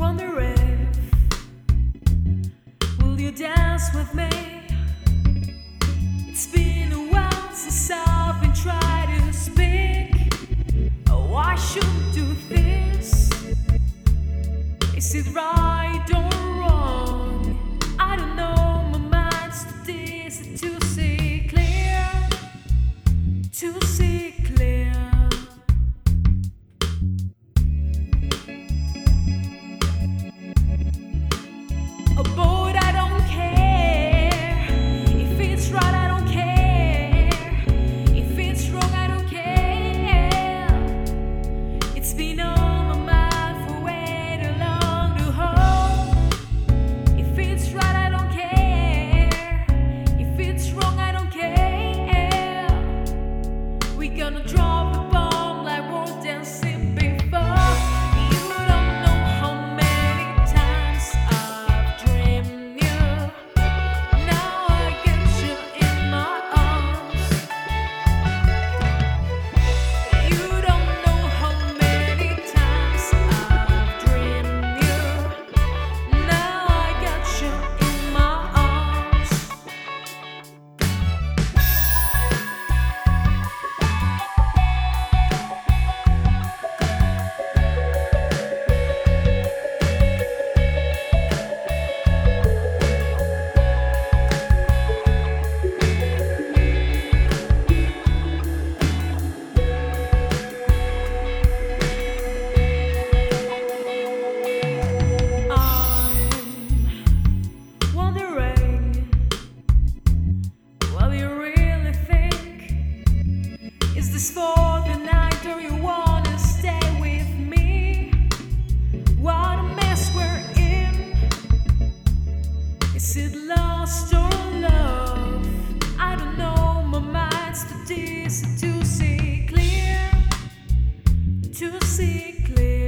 wonder if will you dance with me? It's been a while since I've been trying to speak. Oh, I should do this. Is it right? Gonna ciclista.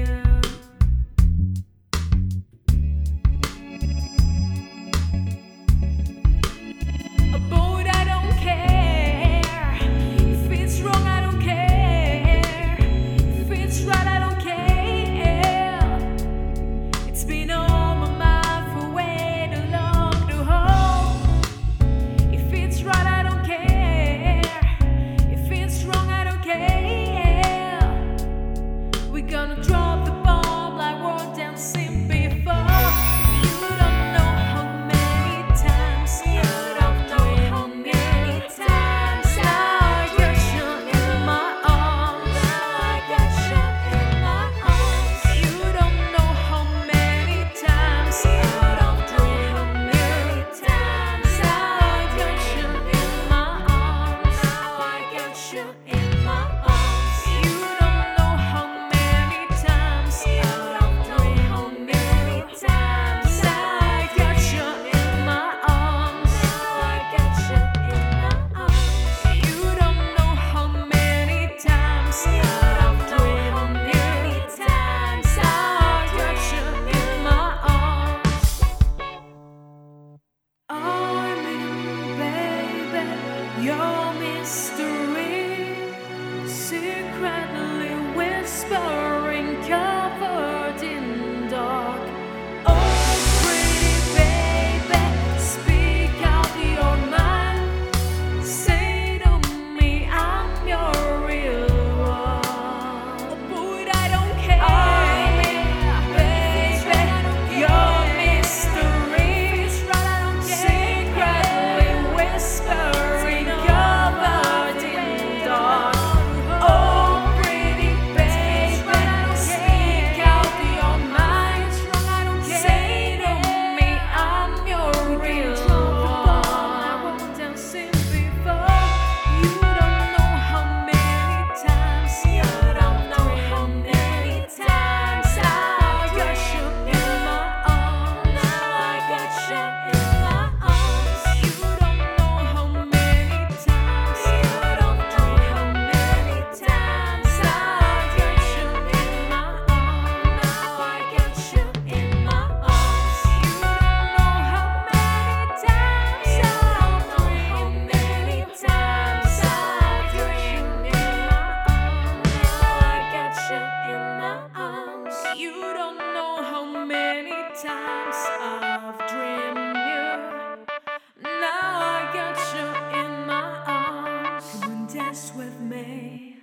right now. mess with me.